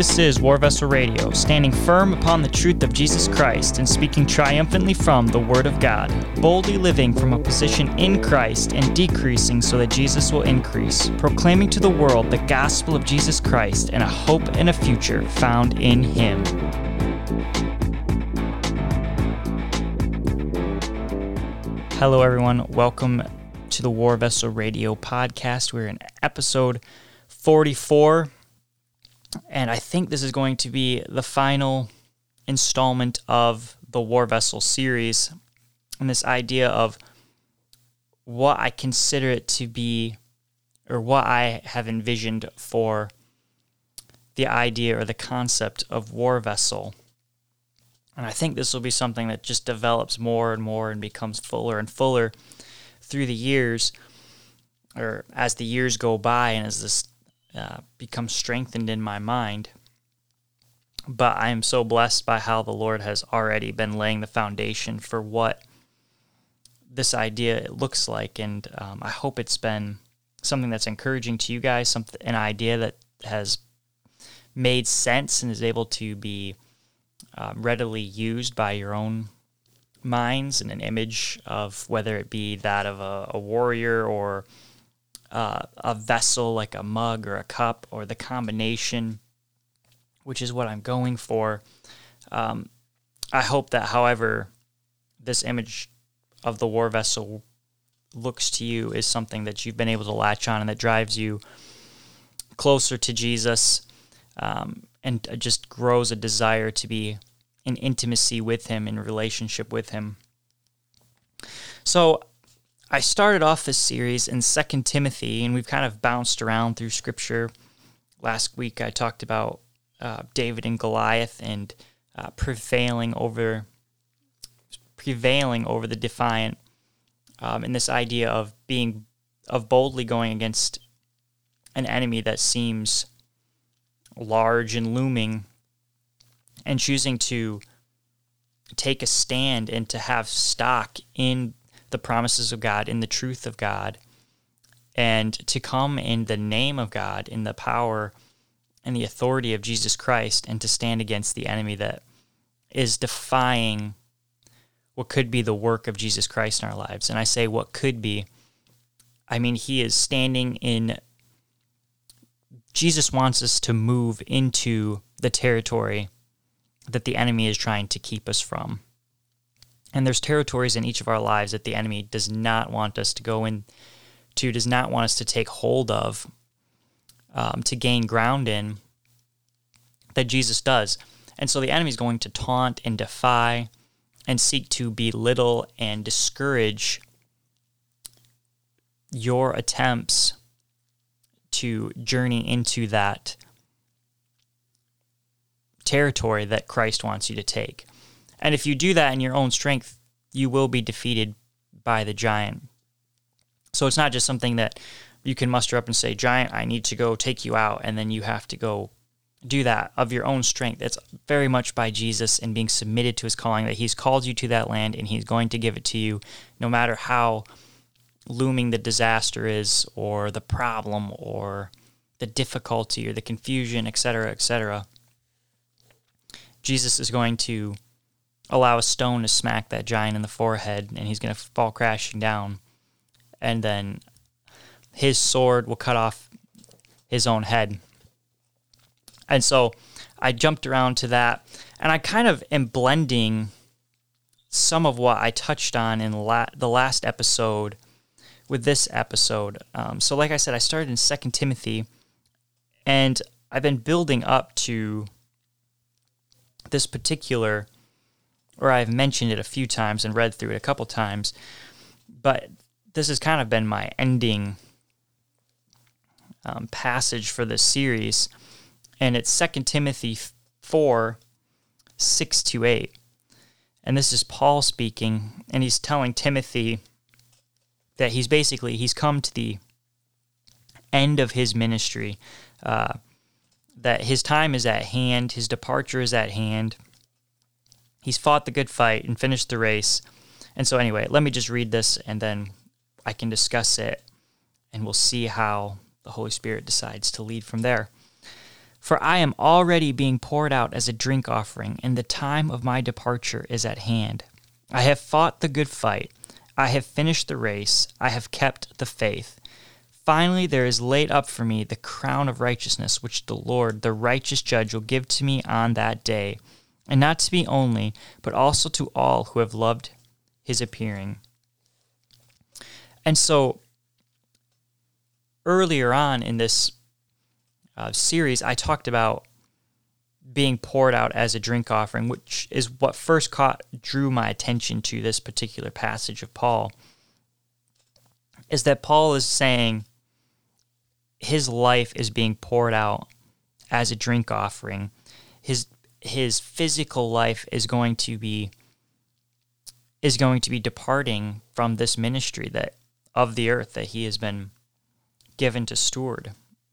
This is War Vessel Radio, standing firm upon the truth of Jesus Christ and speaking triumphantly from the Word of God, boldly living from a position in Christ and decreasing so that Jesus will increase, proclaiming to the world the gospel of Jesus Christ and a hope and a future found in Him. Hello, everyone. Welcome to the War Vessel Radio podcast. We're in episode 44 and I think this is going to be the final installment of the War Vessel series. And this idea of what I consider it to be, or what I have envisioned for the idea or the concept of war vessel. And I think this will be something that just develops more and more and becomes fuller and fuller through the years, or as the years go by, and as this uh, become strengthened in my mind. But I am so blessed by how the Lord has already been laying the foundation for what this idea looks like, and um, I hope it's been something that's encouraging to you guys, something an idea that has made sense and is able to be uh, readily used by your own minds and an image of whether it be that of a, a warrior or uh, a vessel like a mug or a cup or the combination, which is what I'm going for. Um, I hope that, however, this image of the war vessel looks to you is something that you've been able to latch on and that drives you closer to Jesus um, and just grows a desire to be in intimacy with Him, in relationship with Him. So I started off this series in Second Timothy, and we've kind of bounced around through Scripture. Last week, I talked about uh, David and Goliath and uh, prevailing over prevailing over the defiant, um, and this idea of being of boldly going against an enemy that seems large and looming, and choosing to take a stand and to have stock in the promises of God, in the truth of God, and to come in the name of God, in the power and the authority of Jesus Christ, and to stand against the enemy that is defying what could be the work of Jesus Christ in our lives. And I say what could be, I mean, he is standing in. Jesus wants us to move into the territory that the enemy is trying to keep us from. And there's territories in each of our lives that the enemy does not want us to go into, does not want us to take hold of, um, to gain ground in, that Jesus does. And so the enemy is going to taunt and defy and seek to belittle and discourage your attempts to journey into that territory that Christ wants you to take. And if you do that in your own strength, you will be defeated by the giant. So it's not just something that you can muster up and say, Giant, I need to go take you out. And then you have to go do that of your own strength. It's very much by Jesus and being submitted to his calling that he's called you to that land and he's going to give it to you no matter how looming the disaster is or the problem or the difficulty or the confusion, etc., etc. Jesus is going to allow a stone to smack that giant in the forehead and he's going to fall crashing down. And then his sword will cut off his own head. And so I jumped around to that and I kind of am blending some of what I touched on in la- the last episode with this episode. Um, so, like I said, I started in Second Timothy and I've been building up to this particular or I've mentioned it a few times and read through it a couple times, but this has kind of been my ending um, passage for this series, and it's 2 Timothy 4 6 to 8. And this is Paul speaking, and he's telling Timothy that he's basically he's come to the end of his ministry, uh, that his time is at hand, his departure is at hand he's fought the good fight and finished the race. And so, anyway, let me just read this and then I can discuss it and we'll see how the Holy Spirit decides to lead from there. For I am already being poured out as a drink offering, and the time of my departure is at hand. I have fought the good fight. I have finished the race. I have kept the faith. Finally, there is laid up for me the crown of righteousness, which the Lord, the righteous judge, will give to me on that day, and not to me only, but also to all who have loved his appearing. And so, earlier on in this uh, series, I talked about being poured out as a drink offering, which is what first caught drew my attention to this particular passage of Paul. Is that Paul is saying his life is being poured out as a drink offering. His his physical life is going to be is going to be departing from this ministry that of the earth that he has been given to steward.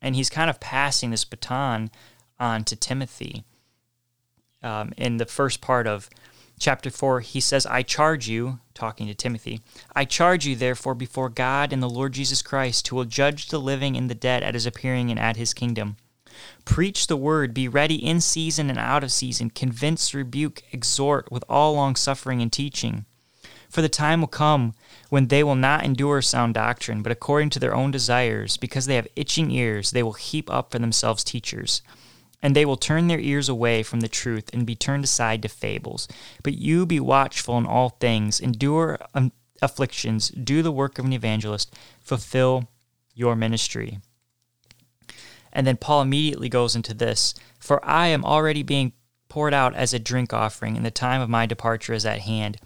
And he's kind of passing this baton on to Timothy. Um, in the first part of chapter 4, he says, I charge you, talking to Timothy, I charge you, therefore, before God and the Lord Jesus Christ, who will judge the living and the dead at his appearing and at his kingdom. Preach the word, be ready in season and out of season, convince, rebuke, exhort with all longsuffering and teaching. For the time will come when they will not endure sound doctrine, but according to their own desires, because they have itching ears, they will heap up for themselves teachers. And they will turn their ears away from the truth and be turned aside to fables. But you be watchful in all things, endure um, afflictions, do the work of an evangelist, fulfill your ministry. And then Paul immediately goes into this For I am already being poured out as a drink offering, and the time of my departure is at hand.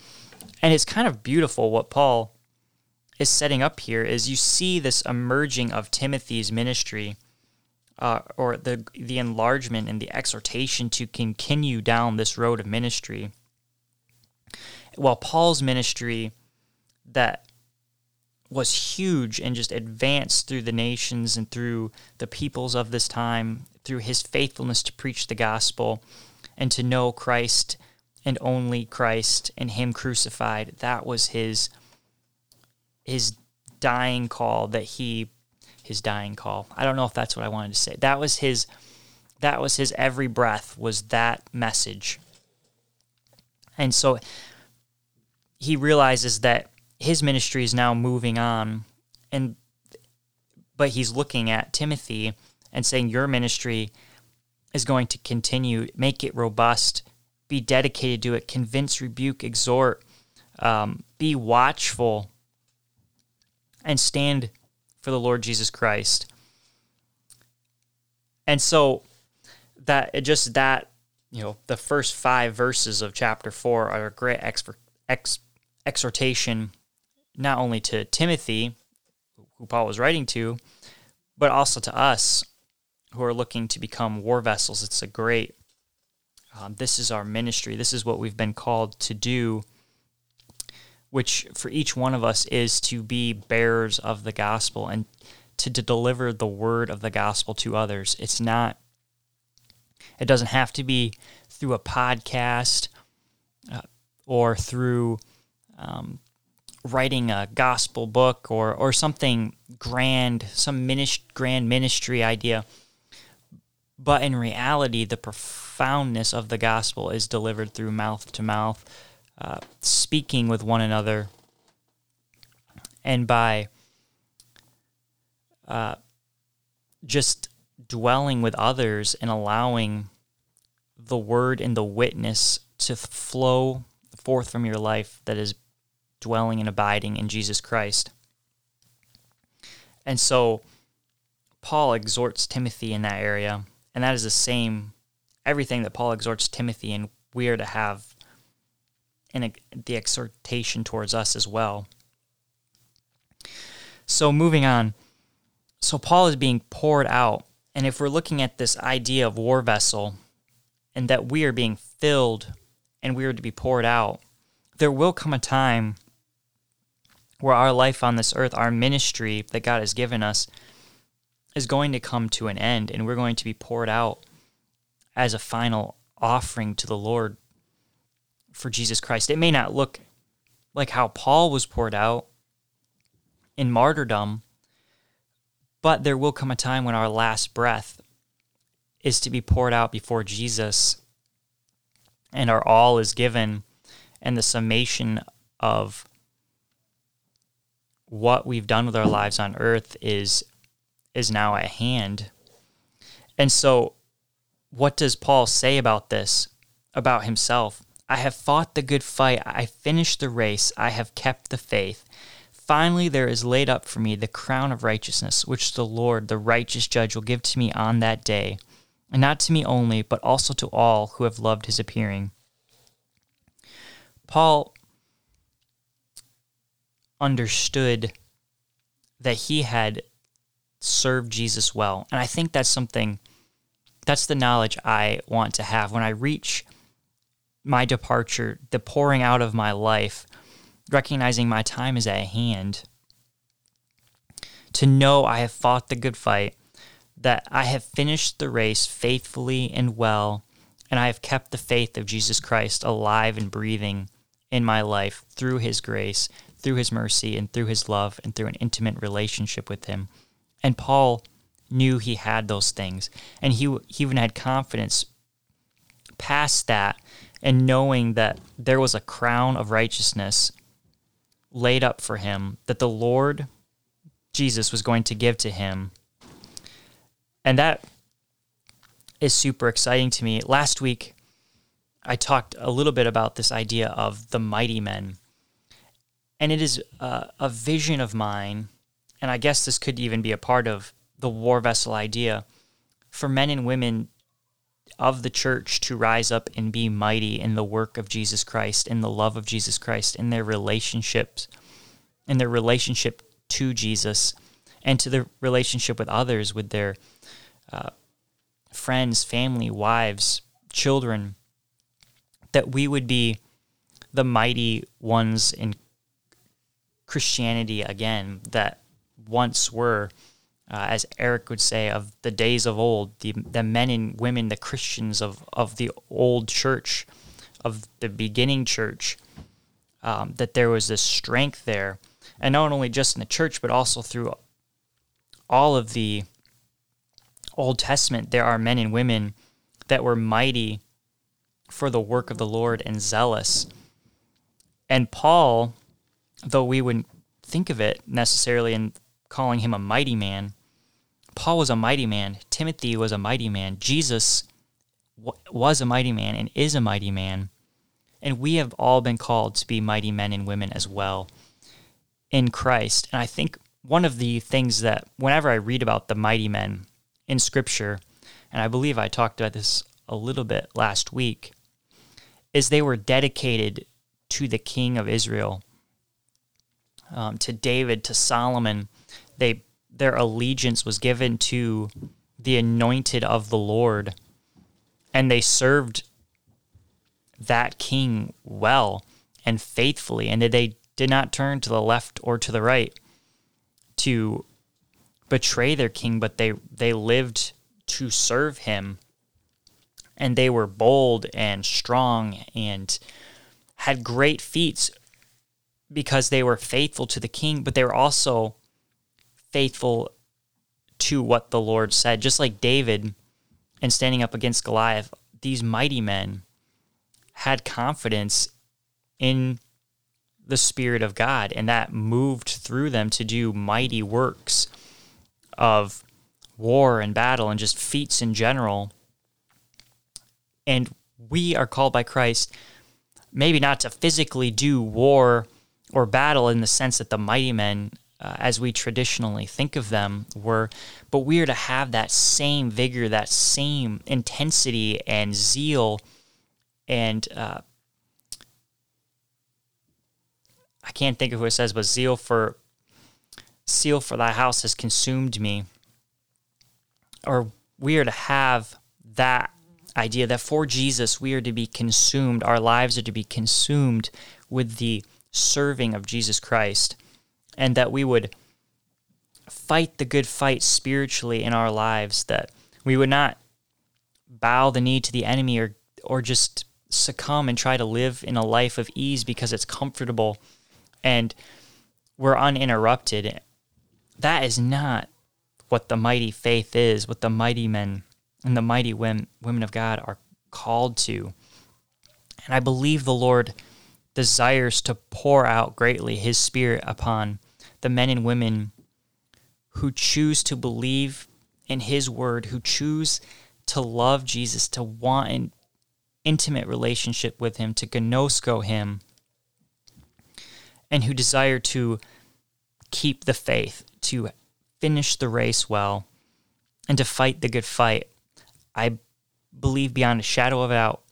And it's kind of beautiful what Paul is setting up here is you see this emerging of Timothy's ministry uh, or the the enlargement and the exhortation to continue down this road of ministry. While Paul's ministry that was huge and just advanced through the nations and through the peoples of this time, through his faithfulness to preach the gospel and to know Christ and only Christ and him crucified. That was his his dying call that he his dying call. I don't know if that's what I wanted to say. That was his that was his every breath was that message. And so he realizes that his ministry is now moving on and but he's looking at Timothy and saying your ministry is going to continue, make it robust, be dedicated to it, convince, rebuke, exhort, um, be watchful, and stand for the Lord Jesus Christ. And so that just that you know the first five verses of chapter four are a great ex, ex, exhortation not only to Timothy, who Paul was writing to, but also to us who are looking to become war vessels. It's a great um, this is our ministry. This is what we've been called to do, which for each one of us is to be bearers of the gospel and to, to deliver the word of the gospel to others. It's not, it doesn't have to be through a podcast uh, or through um, writing a gospel book or, or something grand, some minist- grand ministry idea. But in reality, the profoundness of the gospel is delivered through mouth to mouth, uh, speaking with one another, and by uh, just dwelling with others and allowing the word and the witness to flow forth from your life that is dwelling and abiding in Jesus Christ. And so Paul exhorts Timothy in that area and that is the same, everything that Paul exhorts Timothy, and we are to have in the exhortation towards us as well. So, moving on. So, Paul is being poured out. And if we're looking at this idea of war vessel and that we are being filled and we are to be poured out, there will come a time where our life on this earth, our ministry that God has given us, is going to come to an end and we're going to be poured out as a final offering to the Lord for Jesus Christ. It may not look like how Paul was poured out in martyrdom, but there will come a time when our last breath is to be poured out before Jesus and our all is given and the summation of what we've done with our lives on earth is is now at hand. And so what does Paul say about this about himself? I have fought the good fight, I finished the race, I have kept the faith. Finally, there is laid up for me the crown of righteousness, which the Lord, the righteous judge, will give to me on that day, and not to me only, but also to all who have loved his appearing. Paul understood that he had served Jesus well. And I think that's something, that's the knowledge I want to have. When I reach my departure, the pouring out of my life, recognizing my time is at hand, to know I have fought the good fight, that I have finished the race faithfully and well, and I have kept the faith of Jesus Christ alive and breathing in my life through his grace, through his mercy, and through his love, and through an intimate relationship with him. And Paul knew he had those things, and he, he even had confidence past that and knowing that there was a crown of righteousness laid up for him that the Lord Jesus was going to give to him. And that is super exciting to me. Last week, I talked a little bit about this idea of the mighty men. And it is a, a vision of mine, and I guess this could even be a part of the war vessel idea for men and women of the church to rise up and be mighty in the work of Jesus Christ, in the love of Jesus Christ, in their relationships, in their relationship to Jesus, and to their relationship with others, with their uh, friends, family, wives, children, that we would be the mighty ones in Christianity again that once were uh, as Eric would say, of the days of old, the, the men and women, the Christians of, of the old church, of the beginning church, um, that there was this strength there. And not only just in the church, but also through all of the Old Testament, there are men and women that were mighty for the work of the Lord and zealous. And Paul, though we wouldn't think of it necessarily in calling him a mighty man, Paul was a mighty man. Timothy was a mighty man. Jesus w- was a mighty man and is a mighty man. And we have all been called to be mighty men and women as well in Christ. And I think one of the things that, whenever I read about the mighty men in Scripture, and I believe I talked about this a little bit last week, is they were dedicated to the King of Israel, um, to David, to Solomon. They their allegiance was given to the anointed of the Lord, and they served that king well and faithfully, and they did not turn to the left or to the right to betray their king, but they they lived to serve him, and they were bold and strong and had great feats because they were faithful to the king, but they were also faithful to what the Lord said. Just like David and standing up against Goliath, these mighty men had confidence in the Spirit of God, and that moved through them to do mighty works of war and battle and just feats in general. And we are called by Christ maybe not to physically do war or battle in the sense that the mighty men uh, as we traditionally think of them were, but we are to have that same vigor, that same intensity and zeal, and uh, I can't think of who it says, but zeal for zeal for thy house has consumed me. Or we are to have that idea that for Jesus we are to be consumed, our lives are to be consumed with the serving of Jesus Christ and that we would fight the good fight spiritually in our lives, that we would not bow the knee to the enemy or, or just succumb and try to live in a life of ease because it's comfortable and we're uninterrupted. That is not what the mighty faith is, what the mighty men and the mighty women, women of God are called to. And I believe the Lord desires to pour out greatly his spirit upon the men and women who choose to believe in his word, who choose to love Jesus, to want an intimate relationship with him, to gnosko him, and who desire to keep the faith, to finish the race well, and to fight the good fight. I believe beyond a shadow of a doubt,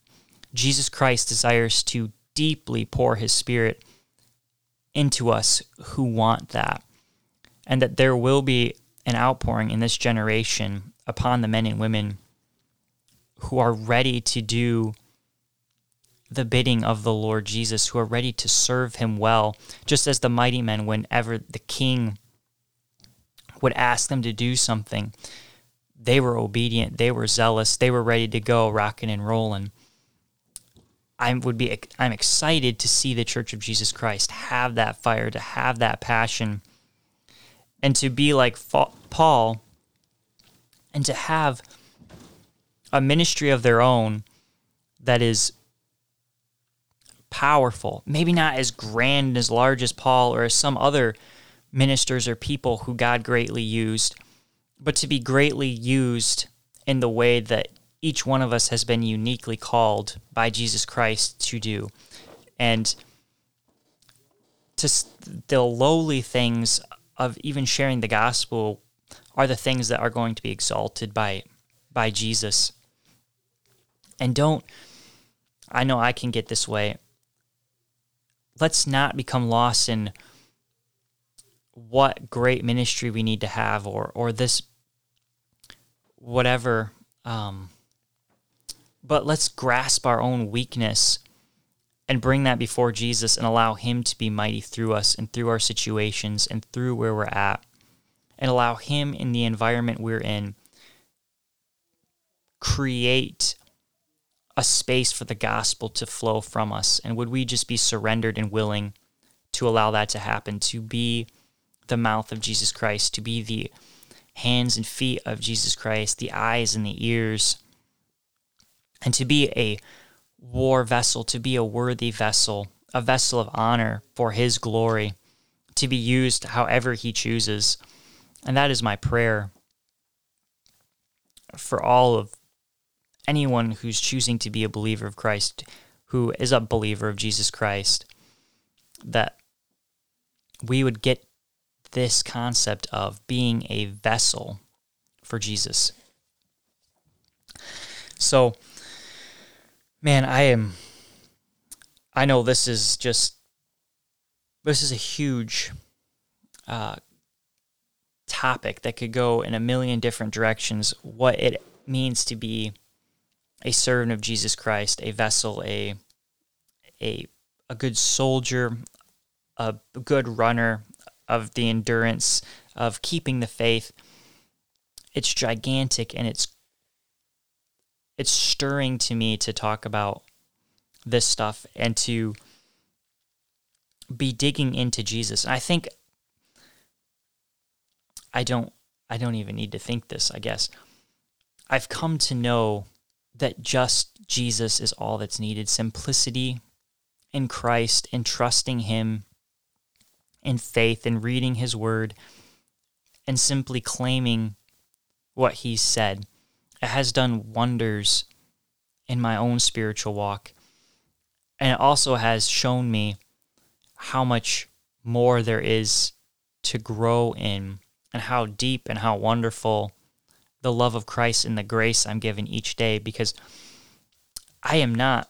Jesus Christ desires to deeply pour his spirit into us who want that. And that there will be an outpouring in this generation upon the men and women who are ready to do the bidding of the Lord Jesus, who are ready to serve him well, just as the mighty men, whenever the king would ask them to do something, they were obedient, they were zealous, they were ready to go, rocking and rolling. I would be I'm excited to see the Church of Jesus Christ have that fire, to have that passion, and to be like Paul, and to have a ministry of their own that is powerful. Maybe not as grand and as large as Paul or as some other ministers or people who God greatly used, but to be greatly used in the way that each one of us has been uniquely called by Jesus Christ to do. And to the lowly things of even sharing the gospel are the things that are going to be exalted by by Jesus. And don't I know I can get this way let's not become lost in what great ministry we need to have or or this whatever um, but let's grasp our own weakness and bring that before Jesus and allow him to be mighty through us and through our situations and through where we're at and allow him in the environment we're in create a space for the gospel to flow from us? And would we just be surrendered and willing to allow that to happen, to be the mouth of Jesus Christ, to be the hands and feet of Jesus Christ, the eyes and the ears, and to be a war vessel, to be a worthy vessel, a vessel of honor for His glory, to be used however He chooses. And that is my prayer for all of anyone who's choosing to be a believer of Christ, who is a believer of Jesus Christ, that we would get this concept of being a vessel for Jesus. So, man, I am, I know this is just, this is a huge uh, topic that could go in a million different directions. What it means to be a servant of Jesus Christ, a vessel, a a a good soldier, a good runner of the endurance of keeping the faith. It's gigantic and it's it's stirring to me to talk about this stuff and to be digging into Jesus. And I think I don't I don't even need to think this, I guess. I've come to know that just Jesus is all that's needed simplicity in Christ and trusting Him in faith and reading His Word and simply claiming what He said. It has done wonders in my own spiritual walk. And it also has shown me how much more there is to grow in and how deep and how wonderful the love of Christ and the grace I'm given each day because I am not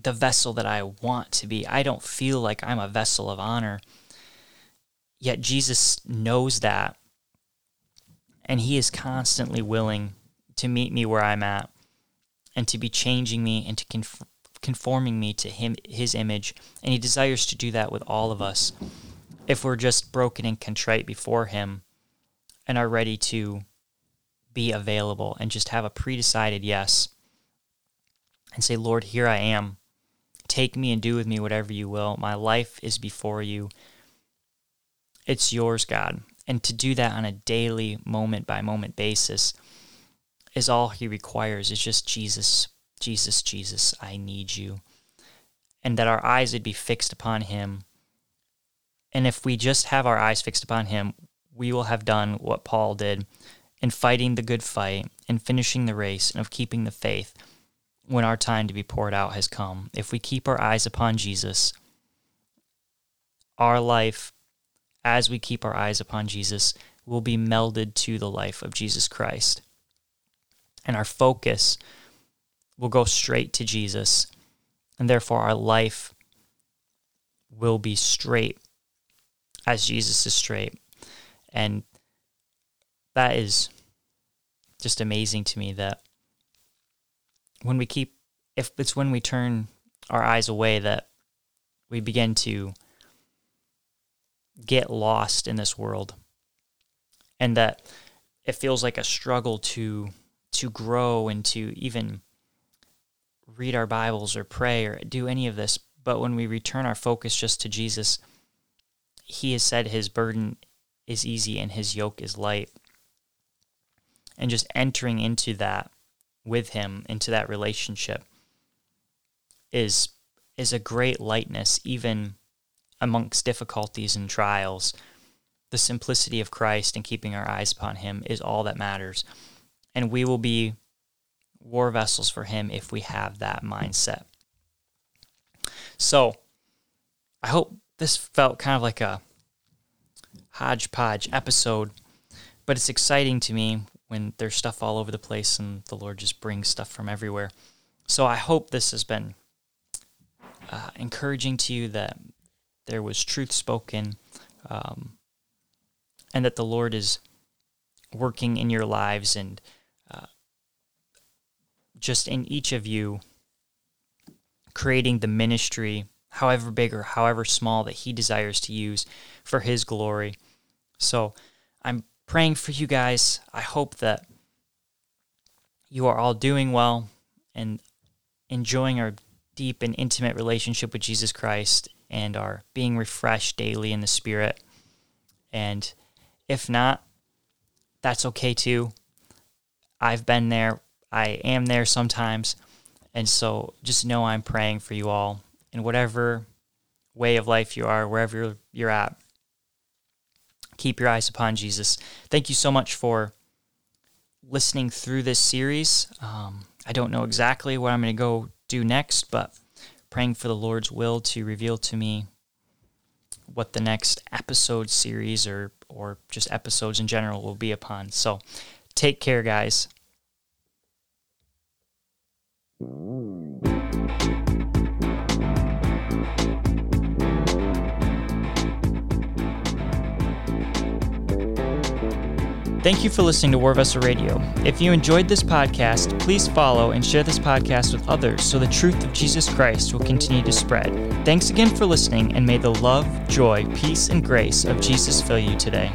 the vessel that I want to be. I don't feel like I'm a vessel of honor. Yet Jesus knows that. And he is constantly willing to meet me where I'm at and to be changing me and to conf- conforming me to him his image and he desires to do that with all of us if we're just broken and contrite before him and are ready to be available and just have a predecided yes and say, Lord, here I am. Take me and do with me whatever you will. My life is before you. It's yours, God. And to do that on a daily, moment by moment basis is all he requires is just Jesus, Jesus, Jesus, I need you. And that our eyes would be fixed upon him. And if we just have our eyes fixed upon him, we will have done what Paul did in fighting the good fight and finishing the race and of keeping the faith when our time to be poured out has come. If we keep our eyes upon Jesus, our life, as we keep our eyes upon Jesus, will be melded to the life of Jesus Christ. And our focus will go straight to Jesus, and therefore our life will be straight as Jesus is straight. And that is just amazing to me that when we keep, if it's when we turn our eyes away that we begin to get lost in this world and that it feels like a struggle to to grow and to even read our bibles or pray or do any of this but when we return our focus just to Jesus he has said his burden is easy and his yoke is light. And just entering into that with him into that relationship is is a great lightness even amongst difficulties and trials. The simplicity of Christ and keeping our eyes upon him is all that matters and we will be war vessels for him if we have that mindset so i hope this felt kind of like a hodgepodge episode but it's exciting to me when there's stuff all over the place and the Lord just brings stuff from everywhere. So I hope this has been uh, encouraging to you that there was truth spoken um, and that the Lord is working in your lives and just in each of you creating the ministry, however big or however small, that He desires to use for His glory. So I'm praying for you guys. I hope that you are all doing well and enjoying our deep and intimate relationship with Jesus Christ and are being refreshed daily in the Spirit. And if not, that's okay too. I've been there, I am there sometimes. And so just know I'm praying for you all in whatever way of life you are, wherever you're at keep your eyes upon Jesus. Thank you so much for listening through this series. Um, I don't know exactly what I'm going to go do next, but praying for the Lord's will to reveal to me what the next episode series or or just episodes in general will be upon. So take care guys. Thank you for listening to War Vessel Radio. If you enjoyed this podcast, please follow and share this podcast with others so the truth of Jesus Christ will continue to spread. Thanks again for listening, and may the love, joy, peace, and grace of Jesus fill you today.